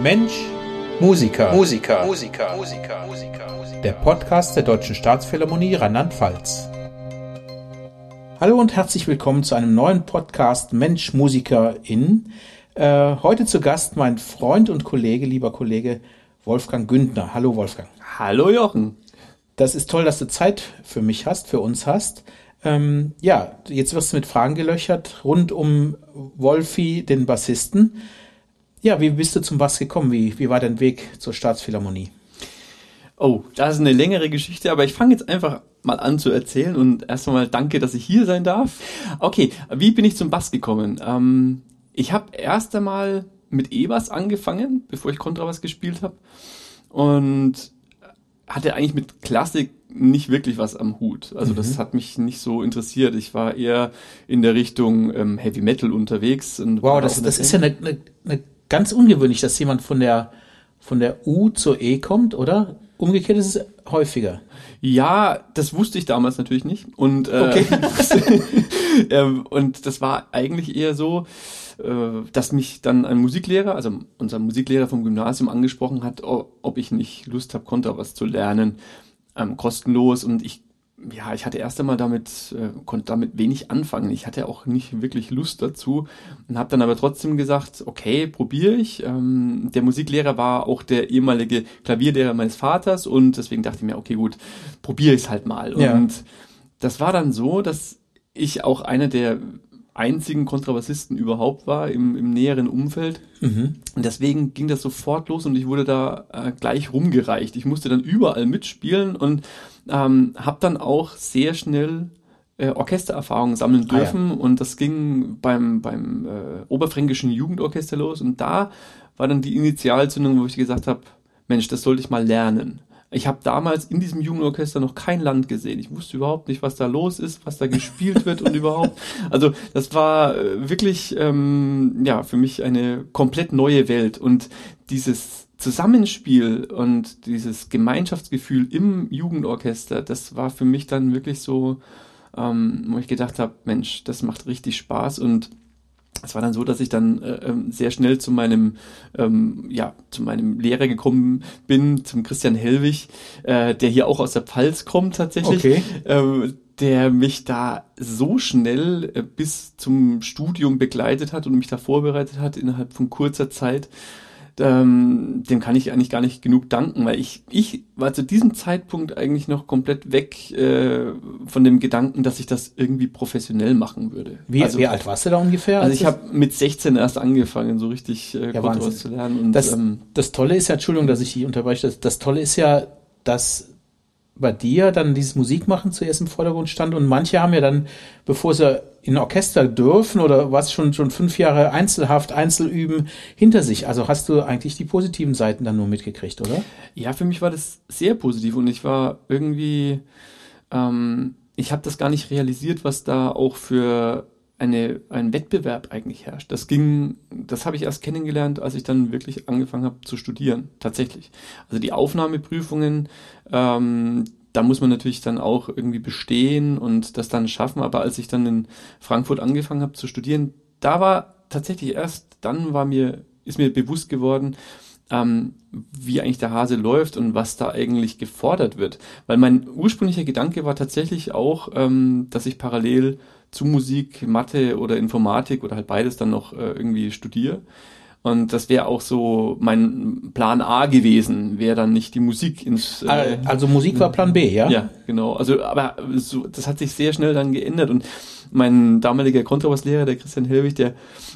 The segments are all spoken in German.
Mensch, Musiker, Musiker, Musiker, Musiker, Musiker. Der Podcast der Deutschen Staatsphilharmonie Rheinland-Pfalz. Hallo und herzlich willkommen zu einem neuen Podcast Mensch, Musiker in. Äh, heute zu Gast mein Freund und Kollege, lieber Kollege Wolfgang Güntner. Hallo Wolfgang. Hallo Jochen. Das ist toll, dass du Zeit für mich hast, für uns hast. Ähm, ja, jetzt wirst du mit Fragen gelöchert rund um Wolfi, den Bassisten. Ja, wie bist du zum Bass gekommen? Wie, wie war dein Weg zur Staatsphilharmonie? Oh, das ist eine längere Geschichte, aber ich fange jetzt einfach mal an zu erzählen und erst einmal danke, dass ich hier sein darf. Okay, wie bin ich zum Bass gekommen? Ähm, ich habe erst einmal mit E-Bass angefangen, bevor ich Kontrabass gespielt habe und hatte eigentlich mit Klassik nicht wirklich was am Hut. Also mhm. das hat mich nicht so interessiert. Ich war eher in der Richtung ähm, Heavy Metal unterwegs. wow, das, das ist ja eine, eine, eine ganz ungewöhnlich, dass jemand von der von der U zur E kommt, oder? Umgekehrt ist es häufiger. Ja, das wusste ich damals natürlich nicht. Und, äh, okay. ähm, und das war eigentlich eher so, äh, dass mich dann ein Musiklehrer, also unser Musiklehrer vom Gymnasium angesprochen hat, ob ich nicht Lust habe, Kontrabass zu lernen ähm, kostenlos und ich ja, ich hatte erst einmal damit, äh, konnte damit wenig anfangen. Ich hatte auch nicht wirklich Lust dazu und habe dann aber trotzdem gesagt, okay, probiere ich. Ähm, der Musiklehrer war auch der ehemalige Klavierlehrer meines Vaters und deswegen dachte ich mir, okay, gut, probiere ich es halt mal. Ja. Und das war dann so, dass ich auch einer der einzigen Kontrabassisten überhaupt war im, im näheren Umfeld. Mhm. Und deswegen ging das sofort los und ich wurde da äh, gleich rumgereicht. Ich musste dann überall mitspielen und ähm, habe dann auch sehr schnell äh, Orchestererfahrungen sammeln dürfen. Ah, ja. Und das ging beim, beim äh, Oberfränkischen Jugendorchester los. Und da war dann die Initialzündung, wo ich gesagt habe, Mensch, das sollte ich mal lernen. Ich habe damals in diesem Jugendorchester noch kein Land gesehen. Ich wusste überhaupt nicht, was da los ist, was da gespielt wird und überhaupt. Also das war äh, wirklich ähm, ja für mich eine komplett neue Welt und dieses Zusammenspiel und dieses Gemeinschaftsgefühl im Jugendorchester, das war für mich dann wirklich so, ähm, wo ich gedacht habe, Mensch, das macht richtig Spaß und es war dann so, dass ich dann äh, ähm, sehr schnell zu meinem ähm, ja zu meinem Lehrer gekommen bin, zum Christian Hellwig, äh, der hier auch aus der Pfalz kommt tatsächlich, okay. äh, der mich da so schnell äh, bis zum Studium begleitet hat und mich da vorbereitet hat innerhalb von kurzer Zeit ähm, dem kann ich eigentlich gar nicht genug danken, weil ich, ich war zu diesem Zeitpunkt eigentlich noch komplett weg äh, von dem Gedanken, dass ich das irgendwie professionell machen würde. Wie, also, wie alt warst du da ungefähr? Also ich habe mit 16 erst angefangen, so richtig äh, ja, zu lernen. Und, das, ähm, das Tolle ist ja, Entschuldigung, dass ich hier unterbreche, das, das Tolle ist ja, dass bei dir dann dieses Musikmachen zuerst im Vordergrund stand und manche haben ja dann, bevor sie in Orchester dürfen oder was schon schon fünf Jahre Einzelhaft, Einzelüben hinter sich. Also hast du eigentlich die positiven Seiten dann nur mitgekriegt, oder? Ja, für mich war das sehr positiv und ich war irgendwie, ähm, ich habe das gar nicht realisiert, was da auch für eine, ein Wettbewerb eigentlich herrscht. Das ging, das habe ich erst kennengelernt, als ich dann wirklich angefangen habe zu studieren, tatsächlich. Also die Aufnahmeprüfungen, ähm, da muss man natürlich dann auch irgendwie bestehen und das dann schaffen. Aber als ich dann in Frankfurt angefangen habe zu studieren, da war tatsächlich erst, dann war mir, ist mir bewusst geworden, ähm, wie eigentlich der Hase läuft und was da eigentlich gefordert wird. Weil mein ursprünglicher Gedanke war tatsächlich auch, ähm, dass ich parallel zu Musik, Mathe oder Informatik oder halt beides dann noch äh, irgendwie studiere. Und das wäre auch so mein Plan A gewesen, wäre dann nicht die Musik ins. Äh, also Musik war Plan B, ja? Ja, genau. Also, aber so, das hat sich sehr schnell dann geändert und mein damaliger Kontrabasslehrer, der Christian Helwig, der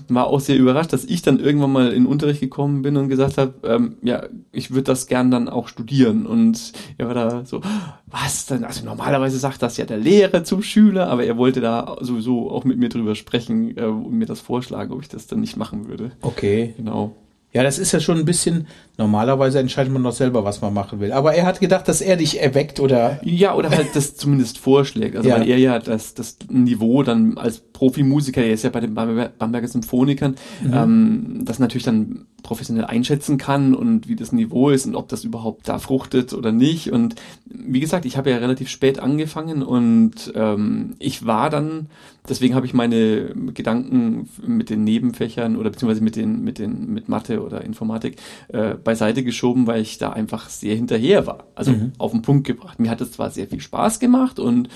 war auch sehr überrascht, dass ich dann irgendwann mal in Unterricht gekommen bin und gesagt habe, ähm, ja, ich würde das gern dann auch studieren. Und er war da so, was denn? Also normalerweise sagt das ja der Lehrer zum Schüler, aber er wollte da sowieso auch mit mir drüber sprechen äh, und mir das vorschlagen, ob ich das dann nicht machen würde. Okay. Genau. Ja, das ist ja schon ein bisschen, normalerweise entscheidet man doch selber, was man machen will. Aber er hat gedacht, dass er dich erweckt oder. Ja, oder halt das zumindest vorschlägt. Also ja. weil er ja das, das Niveau dann als Profimusiker, er ist ja bei den Bamberger Symphonikern, mhm. ähm, das natürlich dann professionell einschätzen kann und wie das Niveau ist und ob das überhaupt da fruchtet oder nicht. Und wie gesagt, ich habe ja relativ spät angefangen und ähm, ich war dann, deswegen habe ich meine Gedanken mit den Nebenfächern oder beziehungsweise mit den, mit den, mit Mathe Oder Informatik äh, beiseite geschoben, weil ich da einfach sehr hinterher war. Also mhm. auf den Punkt gebracht. Mir hat es zwar sehr viel Spaß gemacht und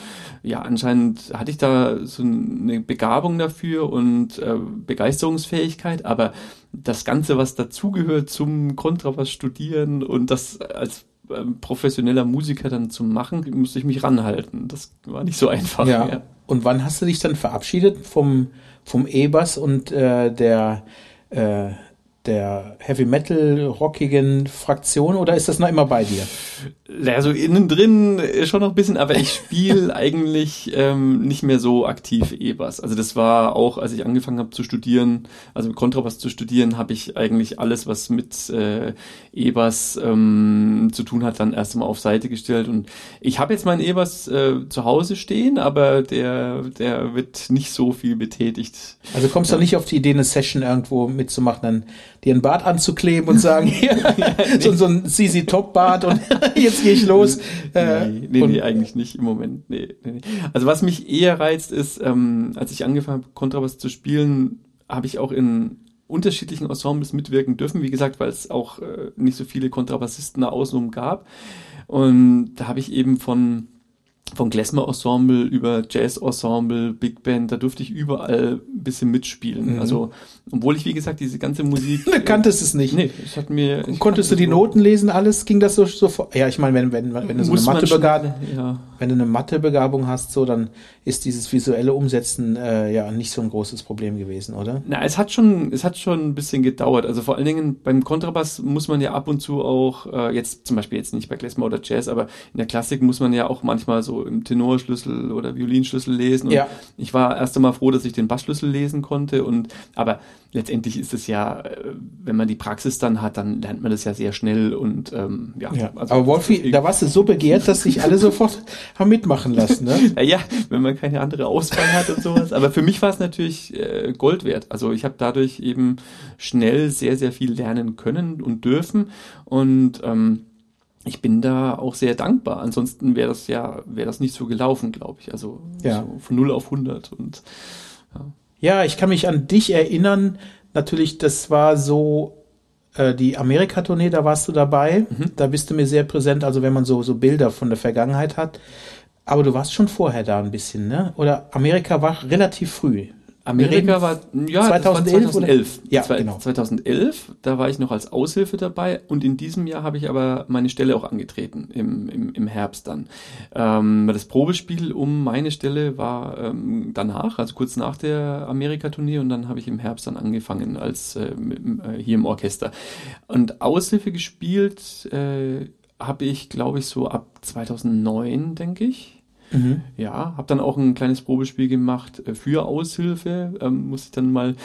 ja, anscheinend hatte ich da so eine Begabung dafür und äh, Begeisterungsfähigkeit, aber das Ganze, was dazugehört zum Kontrabass studieren und das als ähm, professioneller Musiker dann zu machen, musste ich mich ranhalten. Das war nicht so einfach. Ja. Mehr. Und wann hast du dich dann verabschiedet vom, vom E-Bass und äh, der äh, der Heavy Metal rockigen Fraktion oder ist das noch immer bei dir? Also innen drin schon noch ein bisschen, aber ich spiele eigentlich ähm, nicht mehr so aktiv E-Bass. Also das war auch, als ich angefangen habe zu studieren, also Kontrabass zu studieren, habe ich eigentlich alles, was mit äh, E-Bass ähm, zu tun hat, dann erst einmal auf Seite gestellt. Und ich habe jetzt meinen E-Bass äh, zu Hause stehen, aber der, der wird nicht so viel betätigt. Also kommst du nicht auf die Idee, eine Session irgendwo mitzumachen, dann dir einen Bart anzukleben und sagen, hier, so, so ein CC Top Bart und jetzt gehe ich los. Äh, nee, nee, nee, eigentlich nicht im Moment. Nee, nee, nee. Also was mich eher reizt ist, ähm, als ich angefangen habe, Kontrabass zu spielen, habe ich auch in unterschiedlichen Ensembles mitwirken dürfen. Wie gesagt, weil es auch äh, nicht so viele Kontrabassisten da außenrum gab. Und da habe ich eben von vom Klezmer-Ensemble über Jazz-Ensemble, Big Band, da durfte ich überall ein bisschen mitspielen. Mhm. Also, obwohl ich, wie gesagt, diese ganze Musik. Du kanntest es nicht. Nee, es hat mir. Konntest du die Noten lesen, alles? Ging das so sofort? Ja, ich meine, wenn, wenn, wenn du so eine Mathebegabung, ja. Wenn du eine Mathebegabung hast, so, dann ist dieses visuelle Umsetzen, äh, ja, nicht so ein großes Problem gewesen, oder? Na, es hat schon, es hat schon ein bisschen gedauert. Also vor allen Dingen beim Kontrabass muss man ja ab und zu auch, äh, jetzt zum Beispiel jetzt nicht bei Klezmer oder Jazz, aber in der Klassik muss man ja auch manchmal so im Tenorschlüssel oder Violinschlüssel lesen. Und ja. Ich war erst einmal froh, dass ich den Bassschlüssel lesen konnte. Und aber letztendlich ist es ja, äh, wenn man die Praxis dann hat, dann lernt man das ja sehr schnell und ähm, ja. ja. Also, aber Wolfi, da warst du so begehrt, dass sich alle sofort haben mitmachen lassen, ne? naja, wenn man keine andere Auswahl hat und sowas. Aber für mich war es natürlich äh, Gold wert. Also ich habe dadurch eben schnell sehr, sehr viel lernen können und dürfen. Und ähm, ich bin da auch sehr dankbar. Ansonsten wäre das ja, wäre das nicht so gelaufen, glaube ich. Also ja. so von 0 auf 100 und ja. Ja, ich kann mich an dich erinnern. Natürlich, das war so äh, die Amerika-Tournee, da warst du dabei. Mhm. Da bist du mir sehr präsent. Also wenn man so, so Bilder von der Vergangenheit hat. Aber du warst schon vorher da ein bisschen, ne? Oder Amerika war relativ früh. Amerika war, ja, 2011, 2011. Ja, Zwei, genau. 2011, da war ich noch als Aushilfe dabei und in diesem Jahr habe ich aber meine Stelle auch angetreten, im, im, im Herbst dann. Ähm, das Probespiel um meine Stelle war ähm, danach, also kurz nach der Amerika-Tournee und dann habe ich im Herbst dann angefangen als äh, äh, hier im Orchester. Und Aushilfe gespielt äh, habe ich, glaube ich, so ab 2009, denke ich. Mhm. Ja, habe dann auch ein kleines Probespiel gemacht äh, für Aushilfe, ähm, muss ich dann mal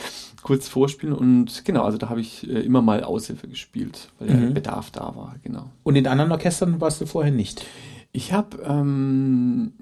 kurz vorspielen und genau, also da habe ich äh, immer mal Aushilfe gespielt, weil mhm. der Bedarf da war, genau. Und in anderen Orchestern warst du vorher nicht? Ich habe ähm,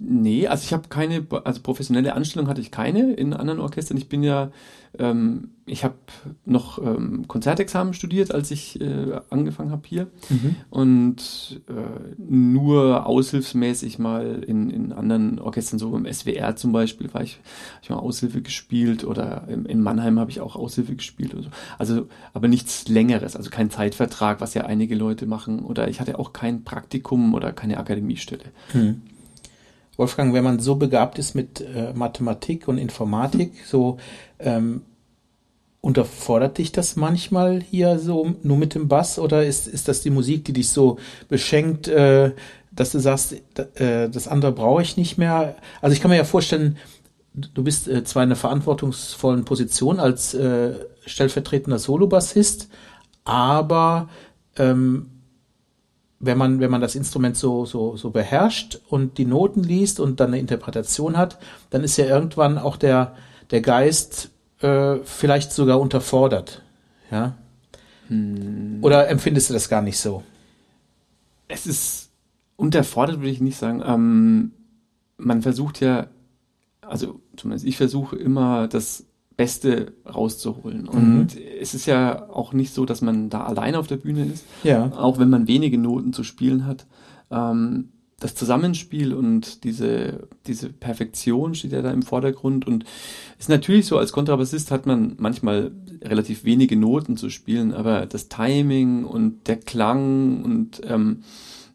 nee, also ich habe keine, also professionelle Anstellung hatte ich keine in anderen Orchestern. Ich bin ja ähm, ich habe noch ähm, Konzertexamen studiert, als ich äh, angefangen habe hier. Mhm. Und äh, nur aushilfsmäßig mal in, in anderen Orchestern, so im SWR zum Beispiel, war ich, hab ich mal Aushilfe gespielt oder im, in Mannheim habe ich auch Aushilfe gespielt. Oder so. Also, aber nichts Längeres, also kein Zeitvertrag, was ja einige Leute machen. Oder ich hatte auch kein Praktikum oder keine Akademiestelle. Mhm. Wolfgang, wenn man so begabt ist mit äh, Mathematik und Informatik, so ähm, unterfordert dich das manchmal hier so nur mit dem Bass oder ist, ist das die Musik, die dich so beschenkt, äh, dass du sagst, äh, das andere brauche ich nicht mehr? Also ich kann mir ja vorstellen, du bist äh, zwar in einer verantwortungsvollen Position als äh, stellvertretender Solobassist, aber ähm, wenn man, wenn man das Instrument so, so, so beherrscht und die Noten liest und dann eine Interpretation hat, dann ist ja irgendwann auch der, der Geist äh, vielleicht sogar unterfordert. Ja. Hm. Oder empfindest du das gar nicht so? Es ist unterfordert, würde ich nicht sagen. Ähm, man versucht ja, also zumindest ich versuche immer das Beste rauszuholen. Mhm. Und mhm. es ist ja auch nicht so, dass man da alleine auf der Bühne ist. Ja. Auch wenn man wenige Noten zu spielen hat. Ähm, das Zusammenspiel und diese, diese Perfektion steht ja da im Vordergrund und ist natürlich so, als Kontrabassist hat man manchmal relativ wenige Noten zu spielen, aber das Timing und der Klang und ähm,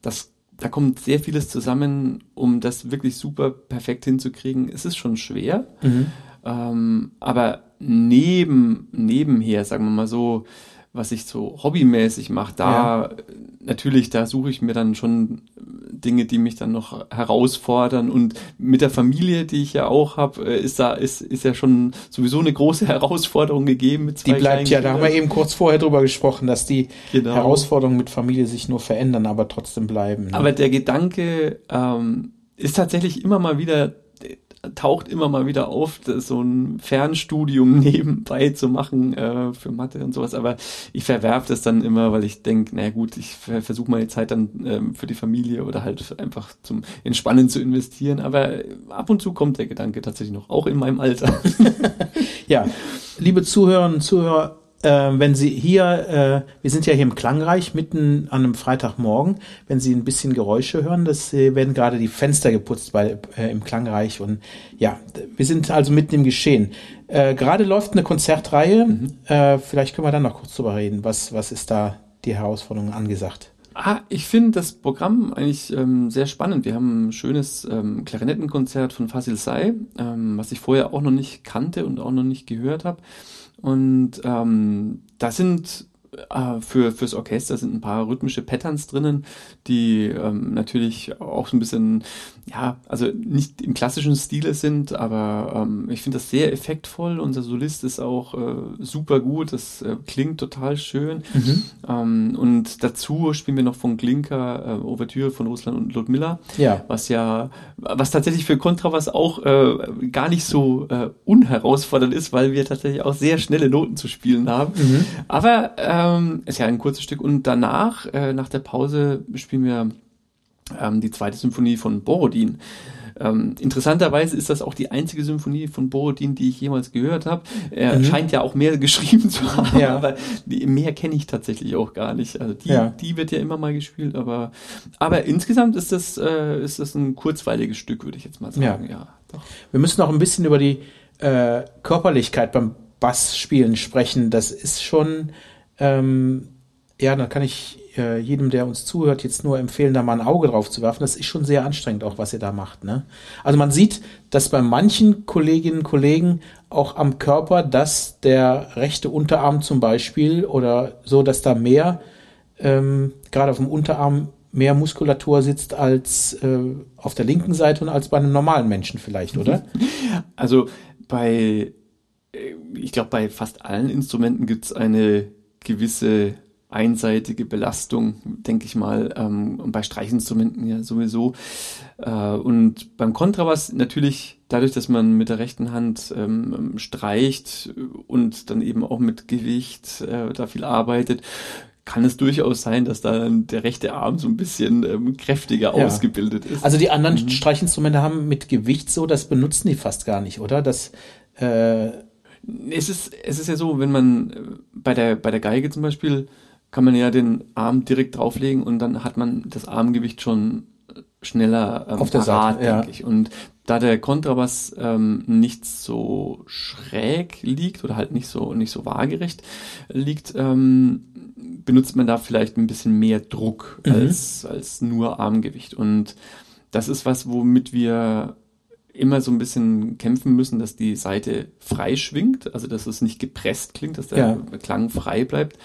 das, da kommt sehr vieles zusammen, um das wirklich super perfekt hinzukriegen. Es ist schon schwer, mhm. Ähm, aber neben, nebenher, sagen wir mal so, was ich so hobbymäßig mache, da ja. natürlich, da suche ich mir dann schon Dinge, die mich dann noch herausfordern und mit der Familie, die ich ja auch habe, äh, ist da ist ist ja schon sowieso eine große Herausforderung gegeben mit zwei Die bleibt ja, da haben wir eben kurz vorher drüber gesprochen, dass die genau. Herausforderungen mit Familie sich nur verändern, aber trotzdem bleiben. Ne? Aber der Gedanke ähm, ist tatsächlich immer mal wieder taucht immer mal wieder auf, so ein Fernstudium nebenbei zu machen äh, für Mathe und sowas. Aber ich verwerfe das dann immer, weil ich denke, na gut, ich versuche meine Zeit dann ähm, für die Familie oder halt einfach zum Entspannen zu investieren. Aber ab und zu kommt der Gedanke tatsächlich noch, auch in meinem Alter. ja, liebe Zuhörerinnen und Zuhörer, äh, wenn Sie hier, äh, wir sind ja hier im Klangreich, mitten an einem Freitagmorgen, wenn Sie ein bisschen Geräusche hören, das äh, werden gerade die Fenster geputzt bei, äh, im Klangreich und ja, wir sind also mitten im Geschehen. Äh, gerade läuft eine Konzertreihe, mhm. äh, vielleicht können wir dann noch kurz drüber reden, was, was ist da die Herausforderung angesagt? Ah, ich finde das Programm eigentlich ähm, sehr spannend. Wir haben ein schönes ähm, Klarinettenkonzert von Fasil Say, ähm, was ich vorher auch noch nicht kannte und auch noch nicht gehört habe. Und ähm, da sind äh, für fürs Orchester sind ein paar rhythmische Patterns drinnen, die ähm, natürlich auch so ein bisschen, ja, also nicht im klassischen Stile sind, aber ähm, ich finde das sehr effektvoll. Unser Solist ist auch äh, super gut, das äh, klingt total schön. Mhm. Ähm, und dazu spielen wir noch von Glinka äh, Ouvertüre von Russland und Ludmilla, ja. was ja, was tatsächlich für Kontrabass auch äh, gar nicht so äh, unherausfordernd ist, weil wir tatsächlich auch sehr schnelle Noten zu spielen haben. Mhm. Aber äh, ähm, ist ja ein kurzes Stück. Und danach, äh, nach der Pause, spielen wir ähm, die zweite Symphonie von Borodin. Ähm, interessanterweise ist das auch die einzige Symphonie von Borodin, die ich jemals gehört habe. Er mhm. scheint ja auch mehr geschrieben zu haben, ja. aber mehr kenne ich tatsächlich auch gar nicht. Also die, ja. die wird ja immer mal gespielt, aber, aber insgesamt ist das, äh, ist das ein kurzweiliges Stück, würde ich jetzt mal sagen. Ja. ja Wir müssen auch ein bisschen über die äh, Körperlichkeit beim Bassspielen sprechen. Das ist schon ähm, ja, dann kann ich äh, jedem, der uns zuhört, jetzt nur empfehlen, da mal ein Auge drauf zu werfen. Das ist schon sehr anstrengend, auch was ihr da macht. Ne? Also man sieht, dass bei manchen Kolleginnen und Kollegen auch am Körper, dass der rechte Unterarm zum Beispiel oder so, dass da mehr, ähm, gerade auf dem Unterarm, mehr Muskulatur sitzt als äh, auf der linken Seite und als bei einem normalen Menschen vielleicht, oder? Also bei, äh, ich glaube, bei fast allen Instrumenten gibt es eine gewisse einseitige Belastung, denke ich mal, ähm, bei Streichinstrumenten ja sowieso. Äh, und beim Kontrabass natürlich dadurch, dass man mit der rechten Hand ähm, streicht und dann eben auch mit Gewicht äh, da viel arbeitet, kann es durchaus sein, dass da der rechte Arm so ein bisschen ähm, kräftiger ja. ausgebildet ist. Also die anderen mhm. Streichinstrumente haben mit Gewicht so, das benutzen die fast gar nicht, oder? Das äh es ist, es ist ja so, wenn man äh, bei der, bei der Geige zum Beispiel kann man ja den Arm direkt drauflegen und dann hat man das Armgewicht schon schneller ähm, auf der parat, Seite, denke ja. ich. Und da der Kontrabass ähm, nicht so schräg liegt oder halt nicht so nicht so waagerecht liegt, ähm, benutzt man da vielleicht ein bisschen mehr Druck mhm. als als nur Armgewicht. Und das ist was, womit wir immer so ein bisschen kämpfen müssen, dass die Seite frei schwingt, also dass es nicht gepresst klingt, dass der ja. Klang frei bleibt,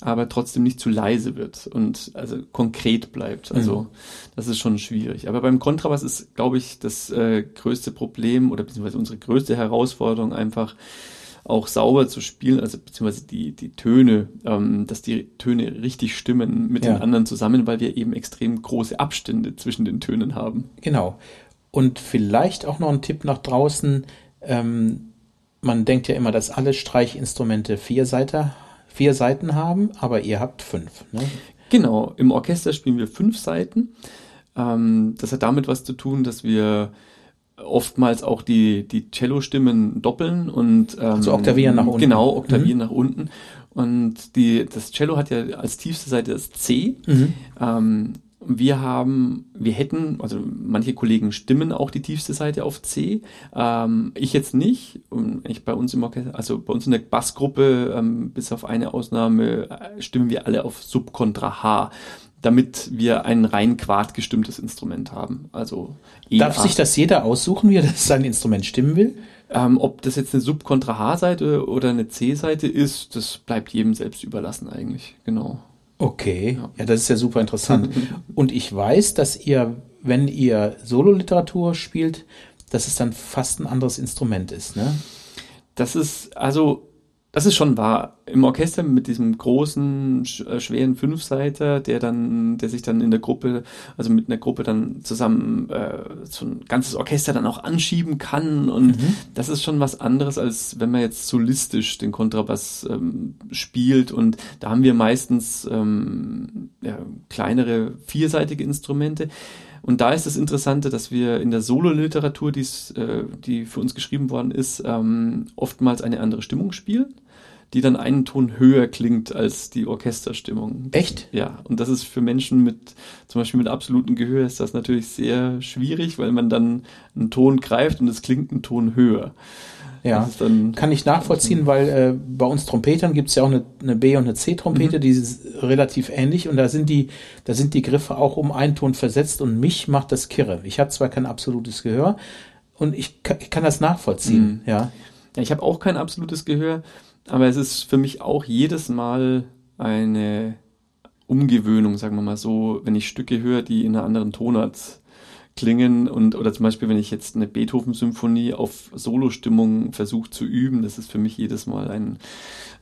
aber trotzdem nicht zu leise wird und also konkret bleibt. Also mhm. das ist schon schwierig. Aber beim Kontrabass ist, glaube ich, das äh, größte Problem oder beziehungsweise unsere größte Herausforderung einfach auch sauber zu spielen, also beziehungsweise die, die Töne, ähm, dass die Töne richtig stimmen mit ja. den anderen zusammen, weil wir eben extrem große Abstände zwischen den Tönen haben. Genau. Und vielleicht auch noch ein Tipp nach draußen. Ähm, man denkt ja immer, dass alle Streichinstrumente vier, Seite, vier Seiten haben, aber ihr habt fünf. Ne? Genau, im Orchester spielen wir fünf Seiten. Ähm, das hat damit was zu tun, dass wir oftmals auch die, die Cello-Stimmen doppeln und ähm, also oktavieren nach unten. Genau, oktavieren mhm. nach unten. Und die, das Cello hat ja als tiefste Seite das C. Mhm. Ähm, wir haben, wir hätten, also manche Kollegen stimmen auch die tiefste Seite auf C. Ähm, ich jetzt nicht. Und ich bei uns im Orchester, also bei uns in der Bassgruppe, ähm, bis auf eine Ausnahme, äh, stimmen wir alle auf Subkontra H damit wir ein rein quad gestimmtes Instrument haben. Also e Darf sich das jeder aussuchen, wie er das sein Instrument stimmen will? Ähm, ob das jetzt eine Subkontra H-Seite oder eine C-Seite ist, das bleibt jedem selbst überlassen eigentlich. Genau. Okay, ja, das ist ja super interessant. Und ich weiß, dass ihr, wenn ihr Sololiteratur spielt, dass es dann fast ein anderes Instrument ist, ne? Das ist, also das ist schon wahr. Im Orchester mit diesem großen, äh, schweren Fünfseiter, der dann, der sich dann in der Gruppe, also mit einer Gruppe dann zusammen äh, so ein ganzes Orchester dann auch anschieben kann. Und mhm. das ist schon was anderes, als wenn man jetzt solistisch den Kontrabass ähm, spielt. Und da haben wir meistens ähm, ja, kleinere vierseitige Instrumente. Und da ist das Interessante, dass wir in der Sololiteratur, äh, die für uns geschrieben worden ist, ähm, oftmals eine andere Stimmung spielen die dann einen Ton höher klingt als die Orchesterstimmung. Echt? Ja, und das ist für Menschen mit, zum Beispiel mit absolutem Gehör, ist das natürlich sehr schwierig, weil man dann einen Ton greift und es klingt einen Ton höher. Ja, kann ich nachvollziehen, weil äh, bei uns Trompetern gibt es ja auch eine, eine B- und eine C-Trompete, mhm. die ist relativ ähnlich und da sind die, da sind die Griffe auch um einen Ton versetzt und mich macht das kirre. Ich habe zwar kein absolutes Gehör und ich, kann, ich kann das nachvollziehen, mhm. ja. Ja, ich habe auch kein absolutes Gehör, aber es ist für mich auch jedes Mal eine Umgewöhnung, sagen wir mal so, wenn ich Stücke höre, die in einer anderen Tonart klingen und oder zum Beispiel, wenn ich jetzt eine Beethoven-Symphonie auf Solostimmung versuche zu üben, das ist für mich jedes Mal ein,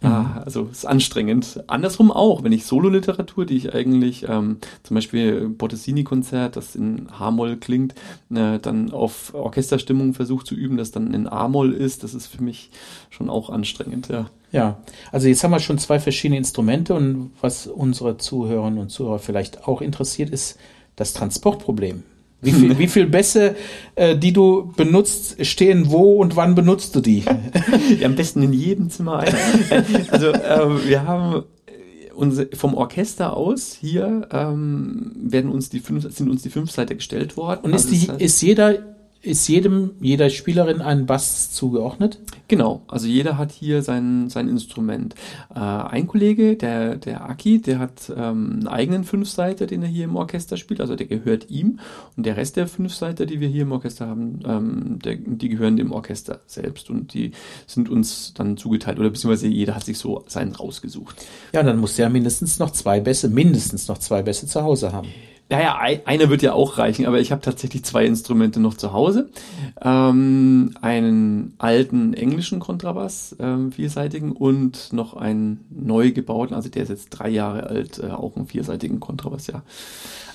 ah, mhm. ah, also ist anstrengend. Andersrum auch, wenn ich Sololiteratur, die ich eigentlich ähm, zum Beispiel Bottesini-Konzert, das in H-Moll klingt, äh, dann auf Orchesterstimmung versuche zu üben, das dann in A-Moll ist, das ist für mich schon auch anstrengend, ja. Ja, also jetzt haben wir schon zwei verschiedene Instrumente und was unsere Zuhörerinnen und Zuhörer vielleicht auch interessiert, ist das Transportproblem. Wie viel, wie viel Bässe, äh, die du benutzt, stehen wo und wann benutzt du die? ja, am besten in jedem Zimmer. Ein. also äh, wir haben äh, unser, vom Orchester aus hier ähm, werden uns die fünf, sind uns die fünf Seite gestellt worden. Und ist, also die, ist jeder ist jedem, jeder Spielerin ein Bass zugeordnet? Genau, also jeder hat hier sein, sein Instrument. Äh, ein Kollege, der, der Aki, der hat ähm, einen eigenen Fünfseiter, den er hier im Orchester spielt, also der gehört ihm. Und der Rest der Fünfseiter, die wir hier im Orchester haben, ähm, der, die gehören dem Orchester selbst und die sind uns dann zugeteilt oder beziehungsweise jeder hat sich so seinen rausgesucht. Ja, dann muss der mindestens noch zwei Bässe, mindestens noch zwei Bässe zu Hause haben. Naja, einer wird ja auch reichen, aber ich habe tatsächlich zwei Instrumente noch zu Hause. Ähm, einen alten englischen Kontrabass, ähm, vierseitigen, und noch einen neu gebauten, also der ist jetzt drei Jahre alt, äh, auch einen vierseitigen Kontrabass, ja.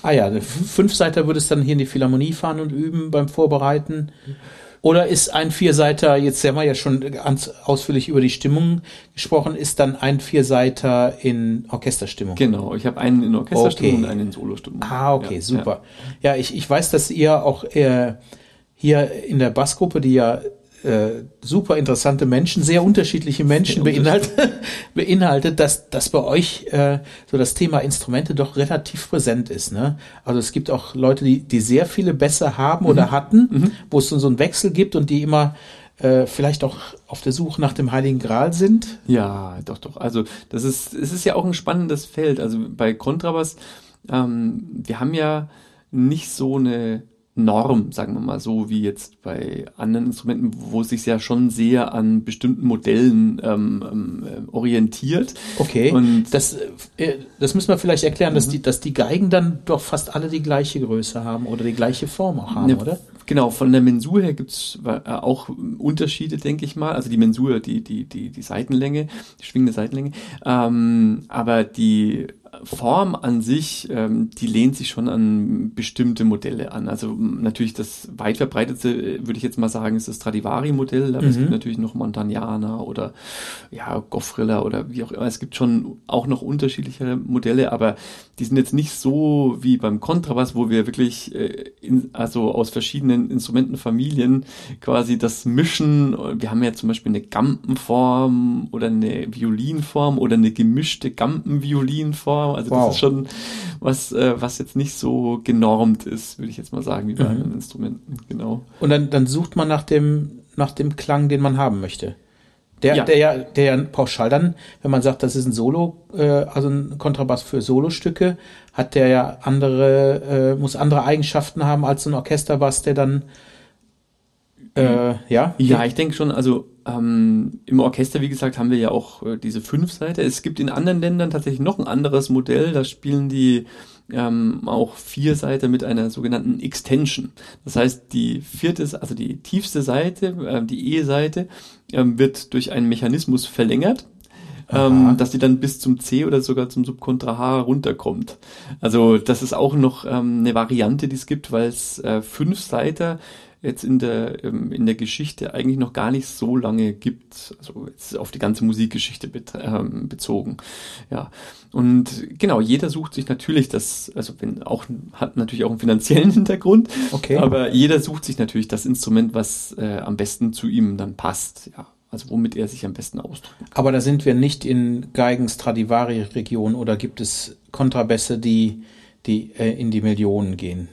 Ah ja, Fünfseiter würdest dann hier in die Philharmonie fahren und üben beim Vorbereiten. Oder ist ein Vierseiter, jetzt haben wir ja schon ganz ausführlich über die Stimmung gesprochen, ist dann ein Vierseiter in Orchesterstimmung? Genau, ich habe einen in Orchesterstimmung okay. und einen in Solostimmung. Ah, okay, ja, super. Ja, ja ich, ich weiß, dass ihr auch äh, hier in der Bassgruppe, die ja äh, super interessante Menschen, sehr unterschiedliche Menschen sehr beinhaltet, beinhaltet, dass, dass bei euch äh, so das Thema Instrumente doch relativ präsent ist. Ne? Also es gibt auch Leute, die, die sehr viele Bässe haben mhm. oder hatten, mhm. wo es so, einen Wechsel gibt und die immer äh, vielleicht auch auf der Suche nach dem Heiligen Gral sind. Ja, doch, doch. Also das ist, es ist ja auch ein spannendes Feld. Also bei Kontrabass, ähm, wir haben ja nicht so eine Norm, sagen wir mal so, wie jetzt bei anderen Instrumenten, wo es sich ja schon sehr an bestimmten Modellen ähm, ähm, orientiert. Okay. Und das, äh, das müssen wir vielleicht erklären, mhm. dass, die, dass die Geigen dann doch fast alle die gleiche Größe haben oder die gleiche Form auch haben, ne, oder? Genau, von der Mensur her gibt's äh, auch Unterschiede, denke ich mal. Also die Mensur, die, die, die, die Seitenlänge, die schwingende Seitenlänge. Ähm, aber die Form an sich, ähm, die lehnt sich schon an bestimmte Modelle an. Also natürlich das weit verbreitetste, äh, würde ich jetzt mal sagen, ist das Stradivari-Modell. Aber mhm. es gibt natürlich noch Montagnana oder ja, Goffrilla oder wie auch immer. Es gibt schon auch noch unterschiedliche Modelle, aber die sind jetzt nicht so wie beim Kontrabass, wo wir wirklich äh, in, also aus verschiedenen Instrumentenfamilien quasi das mischen. Wir haben ja zum Beispiel eine Gampenform oder eine Violinform oder eine gemischte Gampenviolinform Repertoire. Also wow. das ist schon was, äh, was jetzt nicht so genormt ist, würde ich jetzt mal sagen, wie bei mhm. anderen Instrumenten. Genau. Und dann, dann sucht man nach dem, nach dem Klang, den man haben möchte. Der, ja. der ja, der ja pauschal dann, wenn man sagt, das ist ein Solo, äh, also ein Kontrabass für Solostücke, hat der ja andere, äh, muss andere Eigenschaften haben als ein Orchesterbass, der dann äh, ja? Ja, ich denke schon, also ähm, im Orchester, wie gesagt, haben wir ja auch äh, diese fünf Seite. Es gibt in anderen Ländern tatsächlich noch ein anderes Modell, da spielen die ähm, auch vier Seite mit einer sogenannten Extension. Das heißt, die vierte, also die tiefste Seite, äh, die E-Seite, ähm, wird durch einen Mechanismus verlängert. Ähm, dass die dann bis zum C oder sogar zum Subkontra H runterkommt. Also das ist auch noch ähm, eine Variante, die es gibt, weil es äh, fünf Seiter jetzt in der, ähm, in der Geschichte eigentlich noch gar nicht so lange gibt, also jetzt auf die ganze Musikgeschichte ähm, bezogen. Ja. Und genau, jeder sucht sich natürlich das, also wenn auch, hat natürlich auch einen finanziellen Hintergrund, okay. aber jeder sucht sich natürlich das Instrument, was äh, am besten zu ihm dann passt, ja. Also womit er sich am besten ausdrückt. Aber da sind wir nicht in Geigen-Stradivari-Region oder gibt es Kontrabässe, die, die äh, in die Millionen gehen?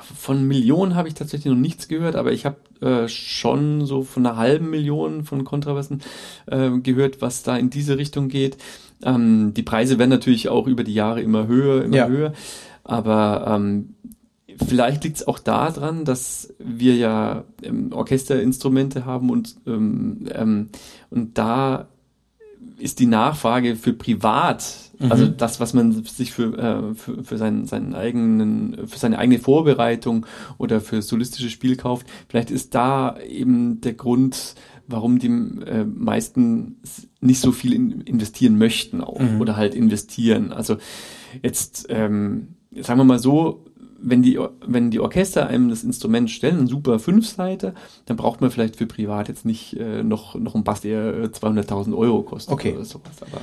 Von Millionen habe ich tatsächlich noch nichts gehört, aber ich habe äh, schon so von einer halben Million von Kontrabassen äh, gehört, was da in diese Richtung geht. Ähm, die Preise werden natürlich auch über die Jahre immer höher, immer ja. höher. Aber ähm, vielleicht liegt es auch daran, dass wir ja ähm, Orchesterinstrumente haben und, ähm, ähm, und da ist die Nachfrage für privat, mhm. also das, was man sich für, äh, für, für, seinen, seinen eigenen, für seine eigene Vorbereitung oder für solistische Spiel kauft, vielleicht ist da eben der Grund, warum die äh, meisten nicht so viel in, investieren möchten auch mhm. oder halt investieren. Also jetzt, ähm, sagen wir mal so, wenn die, wenn die Orchester einem das Instrument stellen, ein super Fünfseiter, dann braucht man vielleicht für privat jetzt nicht äh, noch, noch einen Bass, der 200.000 äh, Euro kostet okay. oder sowas. Aber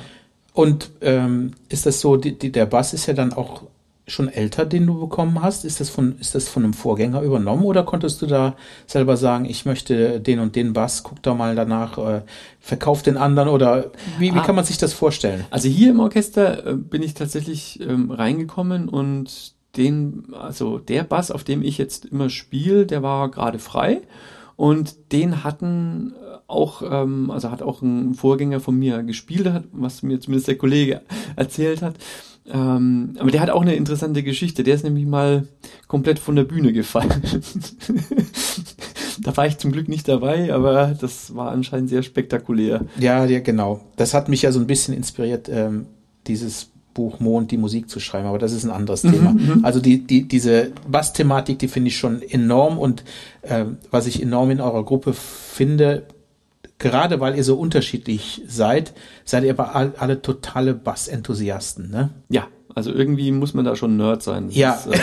Und ähm, ist das so, die, die, der Bass ist ja dann auch schon älter, den du bekommen hast? Ist das von, ist das von einem Vorgänger übernommen oder konntest du da selber sagen, ich möchte den und den Bass, guck da mal danach, äh, verkauf den anderen oder wie, wie ah, kann man sich das vorstellen? Also hier im Orchester äh, bin ich tatsächlich ähm, reingekommen und den, also der Bass, auf dem ich jetzt immer spiele, der war gerade frei und den hatten auch, ähm, also hat auch ein Vorgänger von mir gespielt, hat, was mir zumindest der Kollege erzählt hat. Ähm, aber der hat auch eine interessante Geschichte. Der ist nämlich mal komplett von der Bühne gefallen. da war ich zum Glück nicht dabei, aber das war anscheinend sehr spektakulär. Ja, ja, genau. Das hat mich ja so ein bisschen inspiriert, ähm, dieses Buch Mond die Musik zu schreiben, aber das ist ein anderes mhm, Thema. Mhm. Also die, die, diese Bass-Thematik, die finde ich schon enorm und äh, was ich enorm in eurer Gruppe finde, gerade weil ihr so unterschiedlich seid, seid ihr aber all, alle totale Bass-Enthusiasten, ne? Ja, also irgendwie muss man da schon Nerd sein. Das ja, ist, äh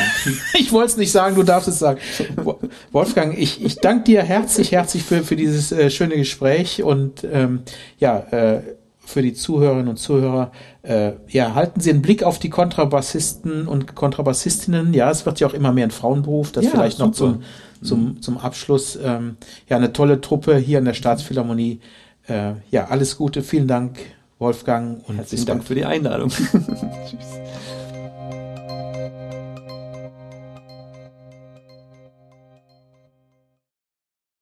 ich wollte es nicht sagen, du darfst es sagen. Wolfgang, ich, ich danke dir herzlich, herzlich für, für dieses äh, schöne Gespräch und ähm, ja, äh, für die Zuhörerinnen und Zuhörer, äh, ja, halten Sie einen Blick auf die Kontrabassisten und Kontrabassistinnen. Ja, es wird ja auch immer mehr ein Frauenberuf. Das ja, vielleicht super. noch zum, zum, mhm. zum Abschluss. Ähm, ja, eine tolle Truppe hier in der Staatsphilharmonie. Äh, ja, alles Gute. Vielen Dank, Wolfgang. Und Herzlichen Dank für die Einladung. Tschüss.